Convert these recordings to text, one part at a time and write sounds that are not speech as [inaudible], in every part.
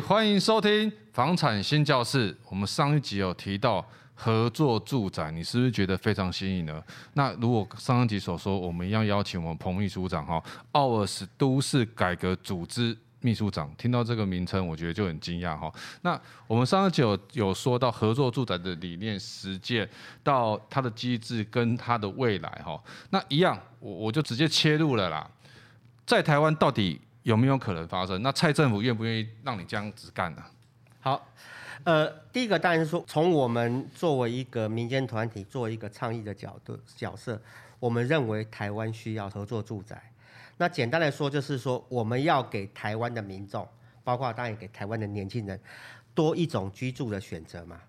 欢迎收听房产新教室。我们上一集有提到合作住宅，你是不是觉得非常新颖呢？那如果上一集所说，我们一样邀请我们彭秘书长哈，奥尔斯都市改革组织秘书长。听到这个名称，我觉得就很惊讶哈。那我们上一集有有说到合作住宅的理念实践，到它的机制跟它的未来哈。那一样，我我就直接切入了啦。在台湾到底？有没有可能发生？那蔡政府愿不愿意让你这样子干呢？好，呃，第一个当然是说，从我们作为一个民间团体，作为一个倡议的角度角色，我们认为台湾需要合作住宅。那简单来说，就是说我们要给台湾的民众，包括当然给台湾的年轻人，多一种居住的选择嘛。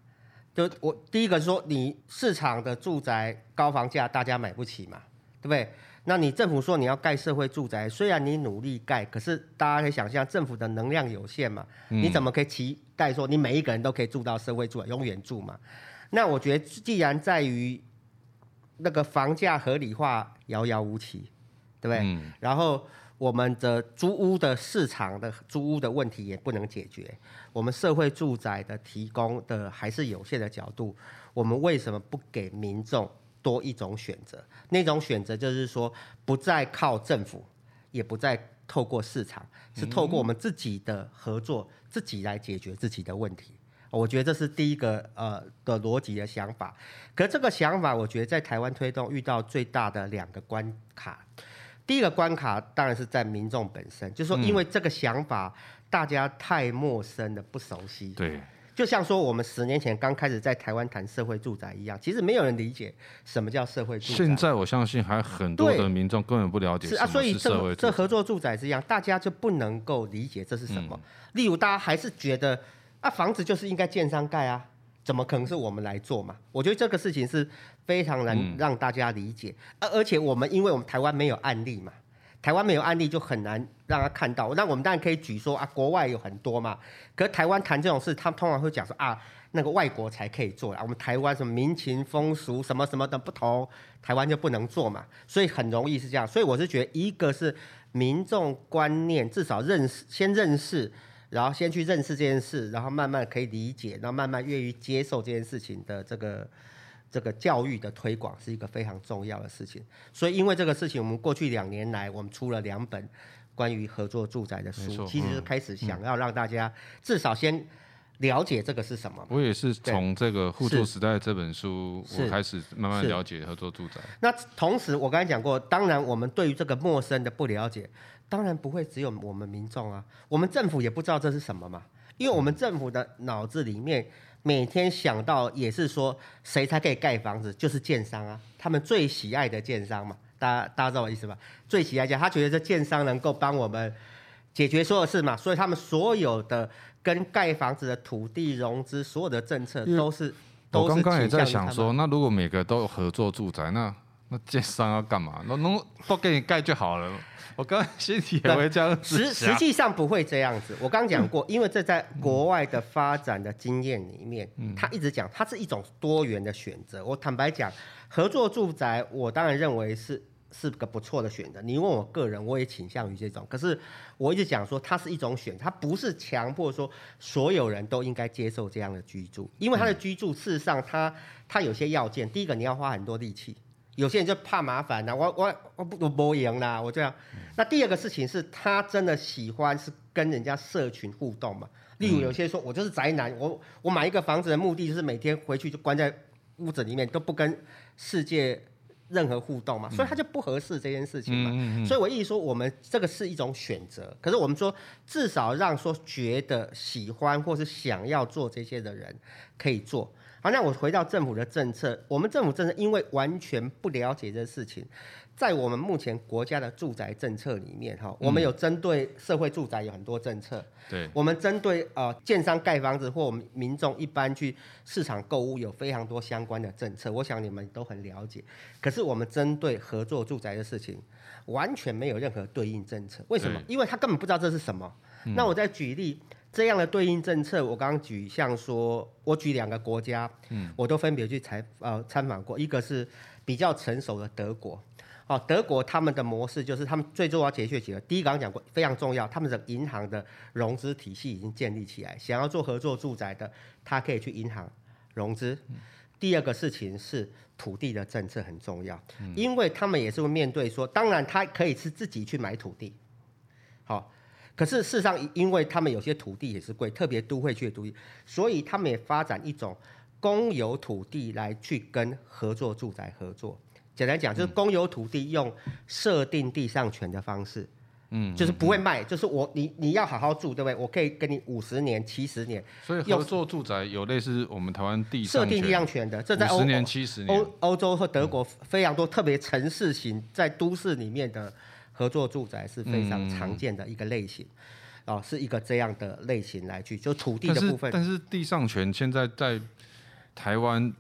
就我第一个说，你市场的住宅高房价，大家买不起嘛，对不对？那你政府说你要盖社会住宅，虽然你努力盖，可是大家可以想象政府的能量有限嘛，你怎么可以期待说你每一个人都可以住到社会住宅，永远住嘛？那我觉得既然在于那个房价合理化遥遥无期，对不对？嗯、然后我们的租屋的市场的租屋的问题也不能解决，我们社会住宅的提供的还是有限的角度，我们为什么不给民众？多一种选择，那种选择就是说，不再靠政府，也不再透过市场，是透过我们自己的合作，自己来解决自己的问题。我觉得这是第一个呃的逻辑的想法。可是这个想法，我觉得在台湾推动遇到最大的两个关卡。第一个关卡当然是在民众本身，就是说，因为这个想法大家太陌生了，不熟悉。对。就像说我们十年前刚开始在台湾谈社会住宅一样，其实没有人理解什么叫社会住宅。现在我相信还很多的民众根本不了解。是啊，所以这这合作住宅是一样，大家就不能够理解这是什么。例如，大家还是觉得啊，房子就是应该建商盖啊，怎么可能是我们来做嘛？我觉得这个事情是非常难让大家理解。而而且我们因为我们台湾没有案例嘛。台湾没有案例，就很难让他看到。那我们当然可以举说啊，国外有很多嘛。可是台湾谈这种事，他们通常会讲说啊，那个外国才可以做啊。我们台湾什么民情风俗什么什么的不同，台湾就不能做嘛。所以很容易是这样。所以我是觉得，一个是民众观念，至少认识，先认识，然后先去认识这件事，然后慢慢可以理解，然后慢慢愿意接受这件事情的这个。这个教育的推广是一个非常重要的事情，所以因为这个事情，我们过去两年来，我们出了两本关于合作住宅的书，其实开始想要让大家至少先了解这个是什么。我也是从这个《互助时代》这本书，我开始慢慢了解合作住宅。那同时，我刚才讲过，当然我们对于这个陌生的不了解，当然不会只有我们民众啊，我们政府也不知道这是什么嘛，因为我们政府的脑子里面。每天想到也是说，谁才可以盖房子，就是建商啊，他们最喜爱的建商嘛，大家大家知道我意思吧？最喜爱建，他觉得这建商能够帮我们解决所有事嘛，所以他们所有的跟盖房子的土地融资，所有的政策都是。我刚刚也在想说，那如果每个都有合作住宅，那那建商要干嘛？那能都给你盖就好了。我刚刚心里也会这样子实实际上不会这样子。我刚讲过，因为这在国外的发展的经验里面，嗯他一直讲它是一种多元的选择。我坦白讲，合作住宅，我当然认为是是个不错的选择。你问我个人，我也倾向于这种。可是我一直讲说，它是一种选，它不是强迫说所有人都应该接受这样的居住，因为它的居住事实上它它有些要件。第一个，你要花很多力气。有些人就怕麻烦呐，我我我不我不赢啦，我这样。那第二个事情是他真的喜欢是跟人家社群互动嘛？例如有些人说我就是宅男，我我买一个房子的目的就是每天回去就关在屋子里面都不跟世界任何互动嘛，所以他就不合适这件事情嘛。所以我一直说，我们这个是一种选择，可是我们说至少让说觉得喜欢或是想要做这些的人可以做。好，那我回到政府的政策，我们政府政策因为完全不了解这事情，在我们目前国家的住宅政策里面，哈，我们有针对社会住宅有很多政策，对，我们针对呃建商盖房子或我们民众一般去市场购物有非常多相关的政策，我想你们都很了解。可是我们针对合作住宅的事情，完全没有任何对应政策，为什么？因为他根本不知道这是什么。那我再举例。这样的对应政策，我刚刚举像说，我举两个国家，嗯，我都分别去采呃参访过，一个是比较成熟的德国，哦，德国他们的模式就是他们最重要解决几个，第一个刚讲过非常重要，他们的银行的融资体系已经建立起来，想要做合作住宅的，他可以去银行融资。第二个事情是土地的政策很重要，因为他们也是会面对说，当然他可以是自己去买土地，好，可是事实上，因为他们有些土地也是贵，特别都会区的土地，所以他们也发展一种公有土地来去跟合作住宅合作。简单讲，就是公有土地用设定地上权的方式，嗯，就是不会卖，就是我你你要好好住，对不对？我可以跟你五十年、七十年。所以合作住宅有类似我们台湾地设定地上权的，这在欧十年、七十年，欧欧洲和德国非常多，特别城市型在都市里面的合作住宅是非常常见的一个类型，哦，是一个这样的类型来去就土地的部分。但是地上权现在在台湾。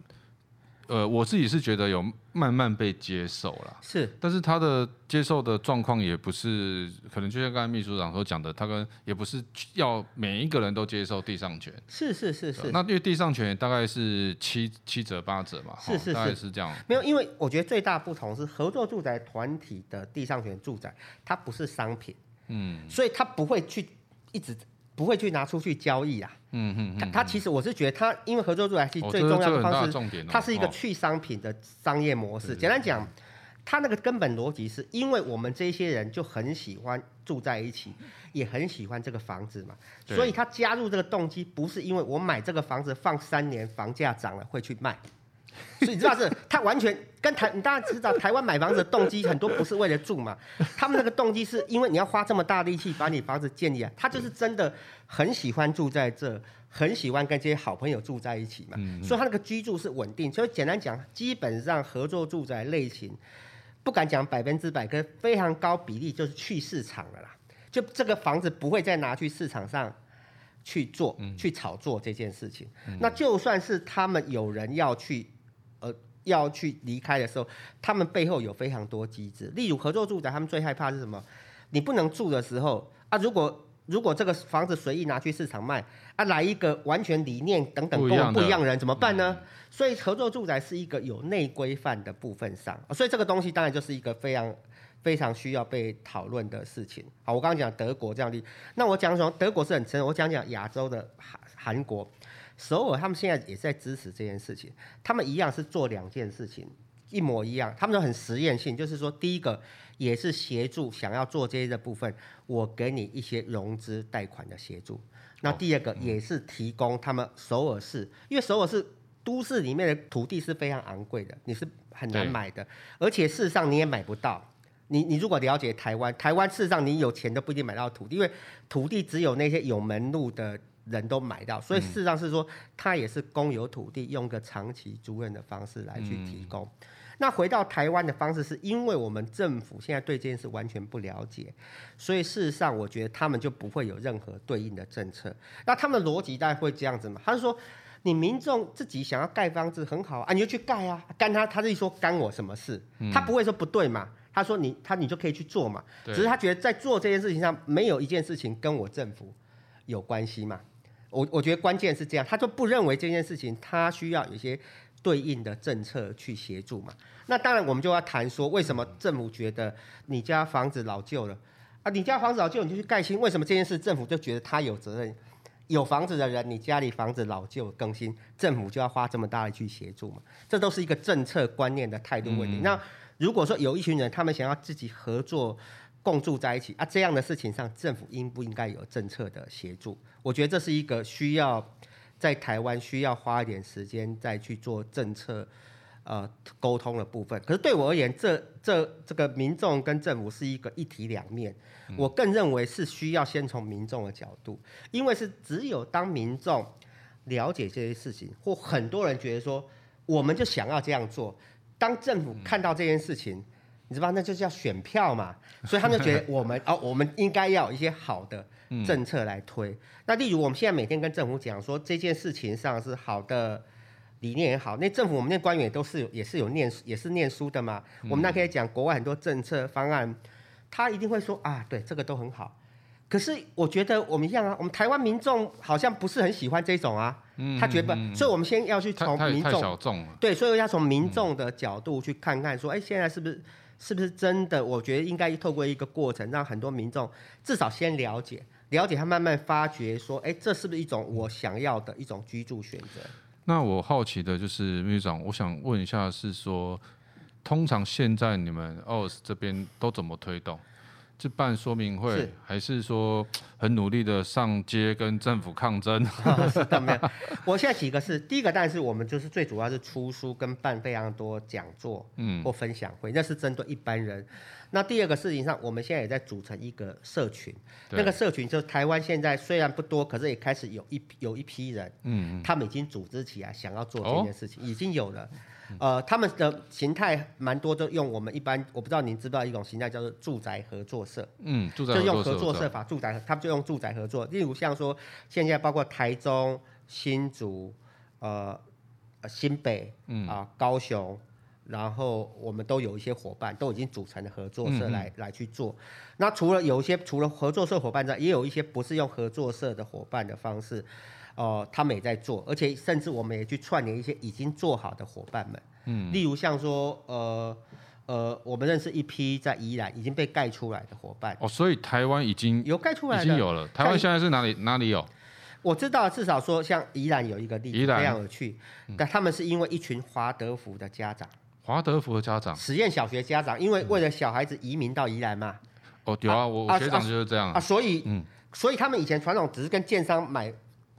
呃，我自己是觉得有慢慢被接受了，是，但是他的接受的状况也不是，可能就像刚才秘书长所讲的，他跟也不是要每一个人都接受地上权，是是是是，那因为地上权大概是七七折八折嘛，是是是，大概是这样，没有，因为我觉得最大不同是合作住宅团体的地上权住宅，它不是商品，嗯，所以它不会去一直。不会去拿出去交易啊。嗯嗯，他他其实我是觉得他因为合作住宅是最重要的方式，它是一个去商品的商业模式。简单讲，它那个根本逻辑是因为我们这些人就很喜欢住在一起，也很喜欢这个房子嘛，所以他加入这个动机不是因为我买这个房子放三年房价涨了会去卖。所以你知道是，他完全跟台，你当然知道台湾买房子的动机很多不是为了住嘛，[laughs] 他们那个动机是因为你要花这么大力气把你房子建立啊，他就是真的很喜欢住在这，很喜欢跟这些好朋友住在一起嘛，所以他那个居住是稳定。所以简单讲，基本上合作住宅类型，不敢讲百分之百，跟非常高比例就是去市场了啦，就这个房子不会再拿去市场上。去做去炒作这件事情，嗯、那就算是他们有人要去，呃，要去离开的时候，他们背后有非常多机制。例如合作住宅，他们最害怕是什么？你不能住的时候啊，如果如果这个房子随意拿去市场卖啊，来一个完全理念等等跟我们不一样的人怎么办呢？嗯、所以合作住宅是一个有内规范的部分上，所以这个东西当然就是一个非常。非常需要被讨论的事情。好，我刚刚讲德国这样的，那我讲什么？德国是很深。我讲讲亚洲的韩韩国，首尔他们现在也在支持这件事情。他们一样是做两件事情，一模一样。他们都很实验性，就是说，第一个也是协助想要做这些的部分，我给你一些融资贷款的协助。那第二个也是提供他们首尔市，因为首尔市都市里面的土地是非常昂贵的，你是很难买的，而且事实上你也买不到。你你如果了解台湾，台湾事实上你有钱都不一定买到土地，因为土地只有那些有门路的人都买到，所以事实上是说它也是公有土地，用个长期租赁的方式来去提供。嗯、那回到台湾的方式，是因为我们政府现在对这件事完全不了解，所以事实上我觉得他们就不会有任何对应的政策。那他们的逻辑大概会这样子嘛？他是说你民众自己想要盖房子很好啊，你就去盖啊，干他，他自己说干我什么事？他不会说不对嘛？他说你：“他你就可以去做嘛，只是他觉得在做这件事情上没有一件事情跟我政府有关系嘛。我我觉得关键是这样，他就不认为这件事情他需要有一些对应的政策去协助嘛。那当然我们就要谈说，为什么政府觉得你家房子老旧了啊？你家房子老旧你就去盖新，为什么这件事政府就觉得他有责任？有房子的人，你家里房子老旧更新，政府就要花这么大力去协助嘛？这都是一个政策观念的态度问题。嗯、那。如果说有一群人，他们想要自己合作共住在一起啊，这样的事情上，政府应不应该有政策的协助？我觉得这是一个需要在台湾需要花一点时间再去做政策呃沟通的部分。可是对我而言，这这这个民众跟政府是一个一体两面。我更认为是需要先从民众的角度，因为是只有当民众了解这些事情，或很多人觉得说，我们就想要这样做。当政府看到这件事情，你知道，那就是要选票嘛，所以他们就觉得 [laughs] 我们哦，我们应该要有一些好的政策来推。嗯、那例如我们现在每天跟政府讲说这件事情上是好的理念也好，那政府我们那官员也都是有也是有念也是念书的嘛。嗯、我们那可以讲国外很多政策方案，他一定会说啊，对，这个都很好。可是我觉得我们一样啊，我们台湾民众好像不是很喜欢这种啊，嗯、他觉得，嗯、所以我们先要去从民众，对，所以要从民众的角度去看看，说，哎、欸，现在是不是是不是真的？我觉得应该透过一个过程，让很多民众至少先了解，了解他慢慢发觉说，哎，这是不是一种我想要的一种居住选择？那我好奇的就是秘书长，我想问一下，是说通常现在你们 OURS 这边都怎么推动？是办说明会，是还是说很努力的上街跟政府抗争？[laughs] 哦、是的，没有。我现在几个是第一个，但是我们就是最主要是出书跟办非常多讲座，嗯，或分享会，那是针对一般人。那第二个事情上，我们现在也在组成一个社群，那个社群就是台湾现在虽然不多，可是也开始有一有一批人，嗯，嗯，他们已经组织起来想要做这件事情，哦、已经有了。呃，他们的形态蛮多，都用我们一般，我不知道您知不知道一种形态叫做住宅合作社。嗯，住宅就用合作社法，住宅他们就用住宅合作。例如像说，现在包括台中、新竹、呃、新北、嗯高雄，然后我们都有一些伙伴，都已经组成了合作社来、嗯、来去做。那除了有一些除了合作社伙伴之外，也有一些不是用合作社的伙伴的方式。哦、呃，他们也在做，而且甚至我们也去串联一些已经做好的伙伴们，嗯，例如像说，呃呃，我们认识一批在宜兰已经被盖出来的伙伴。哦，所以台湾已经有盖出来的，已经有了。台湾现在是哪里哪里有？我知道，至少说像宜兰有一个例子，非常有趣。嗯、但他们是因为一群华德福的家长，华德福的家长，实验小学家长，因为为了小孩子移民到宜兰嘛。哦，有啊，啊我学长就是这样啊，啊，所以，嗯，所以他们以前传统只是跟建商买。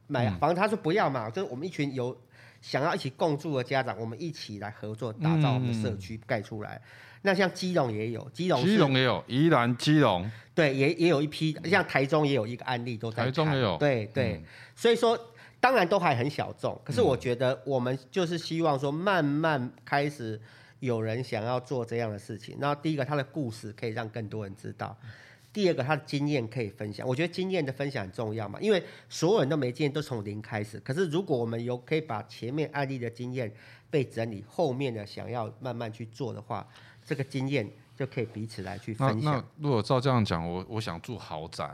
买房，他说不要嘛，就是我们一群有想要一起共住的家长，我们一起来合作打造我们的社区盖出来。那像基隆也有，基隆基隆也有，宜兰基隆对，也也有一批，像台中也有一个案例都在。台中也有，对对，所以说当然都还很小众，可是我觉得我们就是希望说慢慢开始有人想要做这样的事情。那第一个他的故事可以让更多人知道。第二个，他的经验可以分享，我觉得经验的分享很重要嘛，因为所有人都没经验，都从零开始。可是如果我们有可以把前面案例的经验被整理，后面的想要慢慢去做的话，这个经验就可以彼此来去分享。那，那如果照这样讲，我我想住豪宅，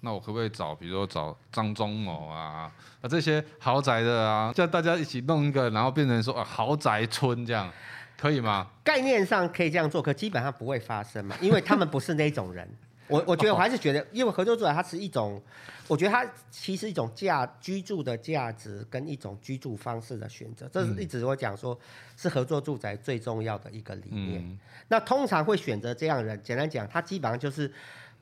那我可不可以找，比如说找张忠谋啊，啊这些豪宅的啊，叫大家一起弄一个，然后变成说啊豪宅村这样，可以吗？概念上可以这样做，可基本上不会发生嘛，因为他们不是那种人。我我觉得我还是觉得，因为合作住宅它是一种，我觉得它其实一种价居住的价值跟一种居住方式的选择，这是一直我讲说是合作住宅最重要的一个理念。嗯、那通常会选择这样的人，简单讲，他基本上就是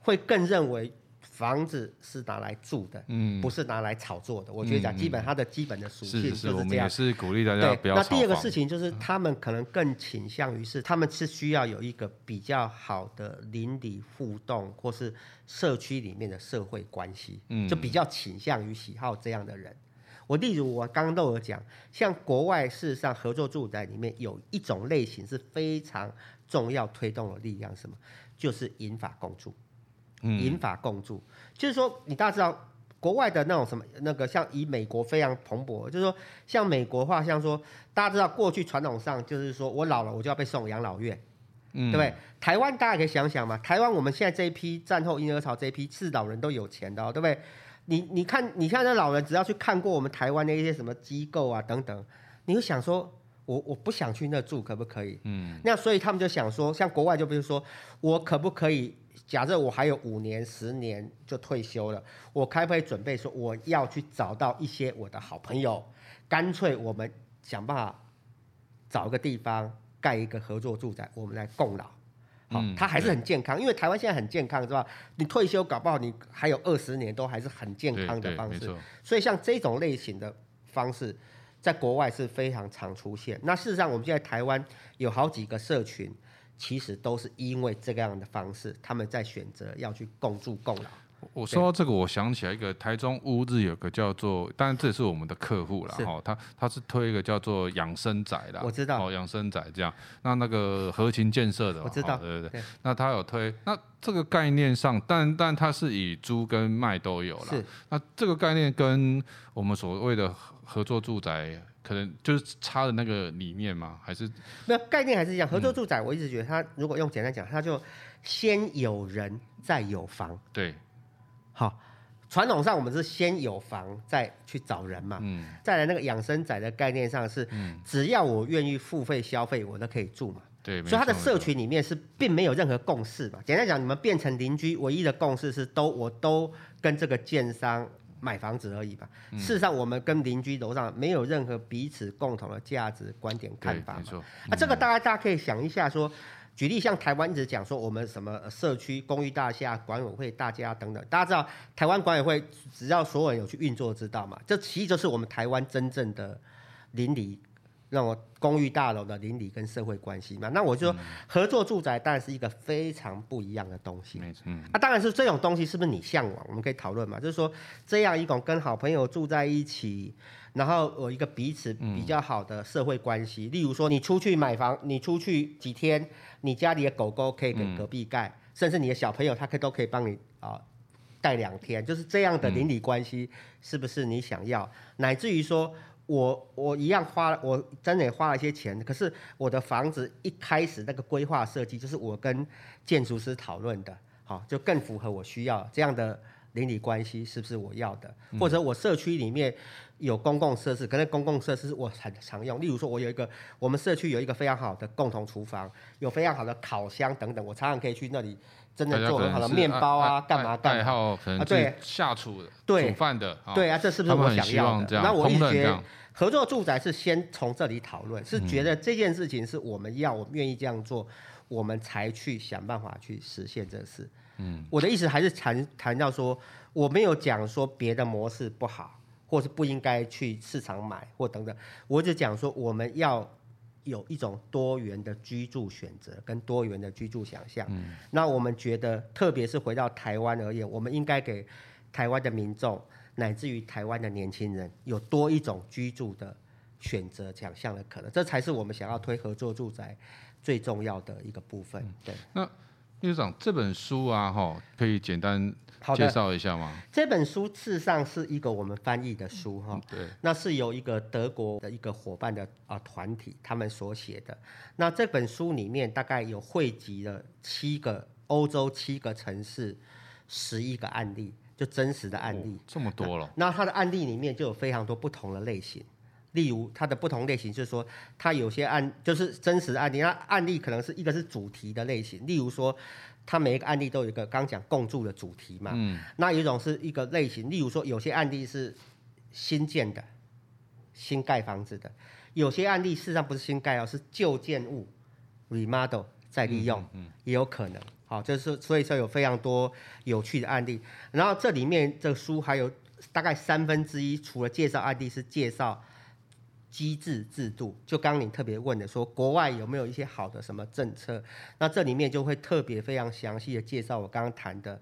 会更认为。房子是拿来住的，嗯，不是拿来炒作的。我觉得讲基本它的基本的属性就是这样。我们也是鼓励大家不要炒。那第二个事情就是，他们可能更倾向于是，他们是需要有一个比较好的邻里互动，或是社区里面的社会关系，嗯，就比较倾向于喜好这样的人。我例如我刚刚都有讲，像国外事实上合作住宅里面有一种类型是非常重要推动的力量，什么？就是引法共住。银发共住，就是说，你大家知道，国外的那种什么，那个像以美国非常蓬勃，就是说，像美国的话，像说，大家知道过去传统上就是说我老了我就要被送养老院，嗯，对不对？台湾大家可以想想嘛，台湾我们现在这一批战后婴儿潮这一批是老人都有钱的哦，对不对？你你看，你看那老人只要去看过我们台湾的一些什么机构啊等等，你会想说，我我不想去那住，可不可以？嗯，那所以他们就想说，像国外就比如说，我可不可以？假设我还有五年、十年就退休了，我可不可以准备说我要去找到一些我的好朋友，干脆我们想办法找一个地方盖一个合作住宅，我们来共老。好，他还是很健康，因为台湾现在很健康，是吧？你退休搞不好你还有二十年都还是很健康的方式。所以像这种类型的方式，在国外是非常常出现。那事实上，我们现在台湾有好几个社群。其实都是因为这个样的方式，他们在选择要去共住共老。我说到这个，我想起来一个台中乌日有个叫做，当然这也是我们的客户了哈。他他是推一个叫做养生宅的，我知道哦，养生宅这样。那那个合勤建设的，我知道，对对对。那他有推，那这个概念上，但但他是以租跟卖都有了。是。那这个概念跟我们所谓的合作住宅。可能就是差的那个理念吗？还是没有概念还是一样？合作住宅，我一直觉得它如果用简单讲，它就先有人再有房。对，好，传统上我们是先有房再去找人嘛。嗯。再来那个养生宅的概念上是，只要我愿意付费消费，我都可以住嘛。对，所以他的社群里面是并没有任何共识嘛。简单讲，你们变成邻居，唯一的共识是都我都跟这个建商买房子而已吧。嗯、事实上，我们跟邻居楼上没有任何彼此共同的价值观点看法啊，这个大家大家可以想一下说。举例像台湾一直讲说我们什么社区公寓大厦管委会大家等等，大家知道台湾管委会只要所有人有去运作知道嘛？这其实就是我们台湾真正的邻里，那种公寓大楼的邻里跟社会关系嘛。那我就说合作住宅当然是一个非常不一样的东西。没错。啊，当然是这种东西是不是你向往？我们可以讨论嘛。就是说这样一种跟好朋友住在一起。然后有一个彼此比较好的社会关系，嗯、例如说你出去买房，你出去几天，你家里的狗狗可以给隔壁盖，嗯、甚至你的小朋友他可都可以帮你啊带两天，就是这样的邻里关系，是不是你想要？嗯、乃至于说我我一样花，我真的也花了一些钱，可是我的房子一开始那个规划设计就是我跟建筑师讨论的，好，就更符合我需要这样的邻里关系，是不是我要的？或者我社区里面。有公共设施，可是公共设施我很常用。例如说，我有一个，我们社区有一个非常好的共同厨房，有非常好的烤箱等等，我常常可以去那里，真的做很好的面包啊，干嘛干嘛。好可能啊，对，下厨的，对，煮饭的，对啊，这是不是我想要的？那我一直觉得合作住宅是先从这里讨论，是觉得这件事情是我们要，我们愿意这样做，我们才去想办法去实现这事。嗯，我的意思还是谈谈到说，我没有讲说别的模式不好。或是不应该去市场买或等等，我只讲说我们要有一种多元的居住选择跟多元的居住想象。嗯，那我们觉得，特别是回到台湾而言，我们应该给台湾的民众乃至于台湾的年轻人有多一种居住的选择想象的可能，这才是我们想要推合作住宅最重要的一个部分。对，那秘书长这本书啊，哈，可以简单。介绍一下吗？这本书事实上是一个我们翻译的书哈，对，那是由一个德国的一个伙伴的啊团体他们所写的。那这本书里面大概有汇集了七个欧洲七个城市十一个案例，就真实的案例，这么多了。那它的案例里面就有非常多不同的类型，例如它的不同类型就是说，它有些案就是真实的案例，那案例可能是一个是主题的类型，例如说。它每一个案例都有一个刚讲共住的主题嘛，嗯，那有一种是一个类型，例如说有些案例是新建的、新盖房子的，有些案例事实上不是新盖哦，是旧建物 remodel 再利用，嗯，也有可能，好，就是所以说有非常多有趣的案例，然后这里面这个书还有大概三分之一，除了介绍案例是介绍。机制制度，就刚刚你特别问的说，国外有没有一些好的什么政策？那这里面就会特别非常详细的介绍我刚刚谈的，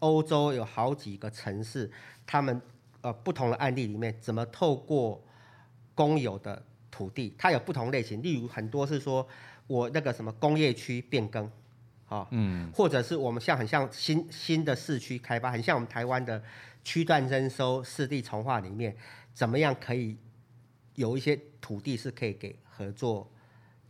欧洲有好几个城市，他们呃不同的案例里面怎么透过公有的土地，它有不同类型，例如很多是说我那个什么工业区变更，啊，嗯，或者是我们像很像新新的市区开发，很像我们台湾的区段征收、市地重划里面，怎么样可以？有一些土地是可以给合作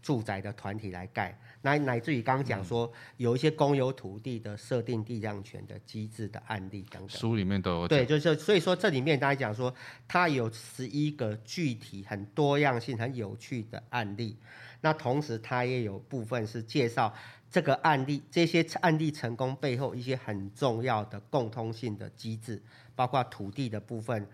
住宅的团体来盖，乃乃至于刚刚讲说有一些公有土地的设定地让权的机制的案例等等，书里面都有。对，就是所以说这里面大家讲说，它有十一个具体、很多样性、很有趣的案例。那同时它也有部分是介绍这个案例、这些案例成功背后一些很重要的共通性的机制，包括土地的部分。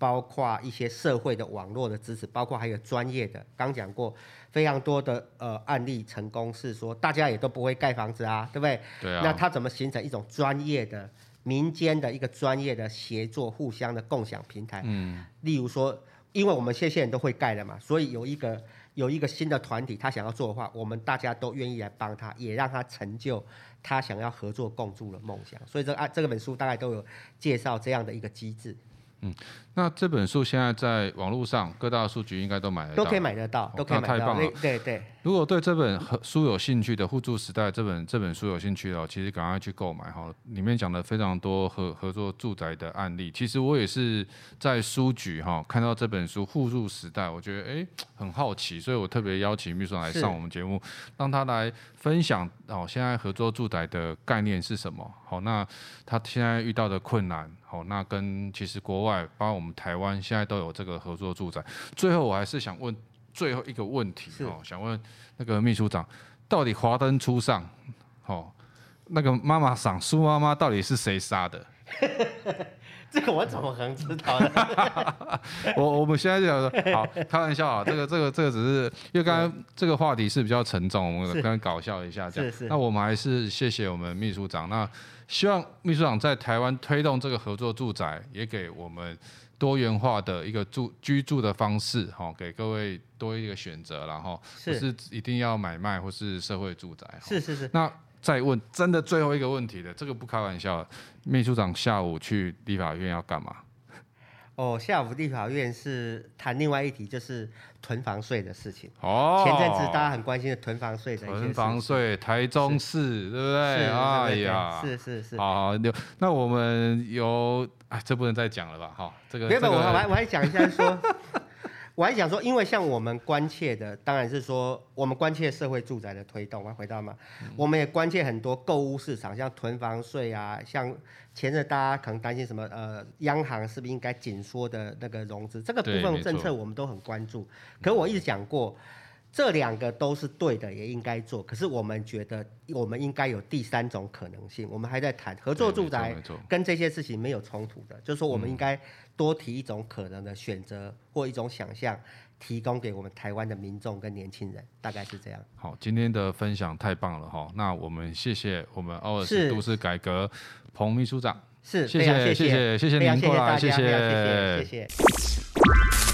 包括一些社会的网络的支持，包括还有专业的，刚讲过非常多的呃案例成功是说大家也都不会盖房子啊，对不对？对啊。那它怎么形成一种专业的民间的一个专业的协作、互相的共享平台？嗯。例如说，因为我们这些人都会盖了嘛，所以有一个有一个新的团体，他想要做的话，我们大家都愿意来帮他，也让他成就他想要合作共筑的梦想。所以这啊这个本书大概都有介绍这样的一个机制。嗯，那这本书现在在网络上各大书局应该都买得到，都可以买得到，都可以买得到。太棒了，对对。对如果对这本书有兴趣的《互助时代》这本这本书有兴趣的，其实赶快去购买哈。里面讲了非常多合合作住宅的案例。其实我也是在书局哈看到这本书《互助时代》，我觉得哎很好奇，所以我特别邀请秘书长来上我们节目，是让他来分享哦现在合作住宅的概念是什么？好，那他现在遇到的困难，好，那跟其实国外包括我们台湾现在都有这个合作住宅。最后我还是想问。最后一个问题哦，想问那个秘书长，到底华灯初上，哦，那个妈妈赏苏妈妈到底是谁杀的？[laughs] [laughs] 这个我怎么可能知道呢？[laughs] 我我们现在就想说，[laughs] 好，开玩笑啊，这个这个这个只是因为刚刚这个话题是比较沉重，我们刚刚搞笑一下这样。是是。那我们还是谢谢我们秘书长。那希望秘书长在台湾推动这个合作住宅，也给我们多元化的一个住居住的方式，哈，给各位多一个选择，然后不是一定要买卖或是社会住宅。是是是。那再问真的最后一个问题了，这个不开玩笑，秘书长下午去立法院要干嘛？哦，下午立法院是谈另外一题，就是囤房税的事情。哦，前阵子大家很关心的囤房税的。囤房税，台中市对不对？是哎呀，是是是。好，那我们有，哎，这不能再讲了吧？哈，这个。别别，我我还我还讲一下说。我还想说，因为像我们关切的，当然是说我们关切社会住宅的推动，我回答嘛，嗯、我们也关切很多购物市场，像囤房税啊，像前阵大家可能担心什么，呃，央行是不是应该紧缩的那个融资，这个部分政策我们都很关注。可我一直讲过。这两个都是对的，也应该做。可是我们觉得，我们应该有第三种可能性。我们还在谈合作住宅，跟这些事情没有冲突的。就是说，我们应该多提一种可能的选择或一种想象，提供给我们台湾的民众跟年轻人。大概是这样。好，今天的分享太棒了哈。那我们谢谢我们奥尔斯都市改革彭秘书长。是，谢谢谢谢谢谢您过来，谢谢谢谢。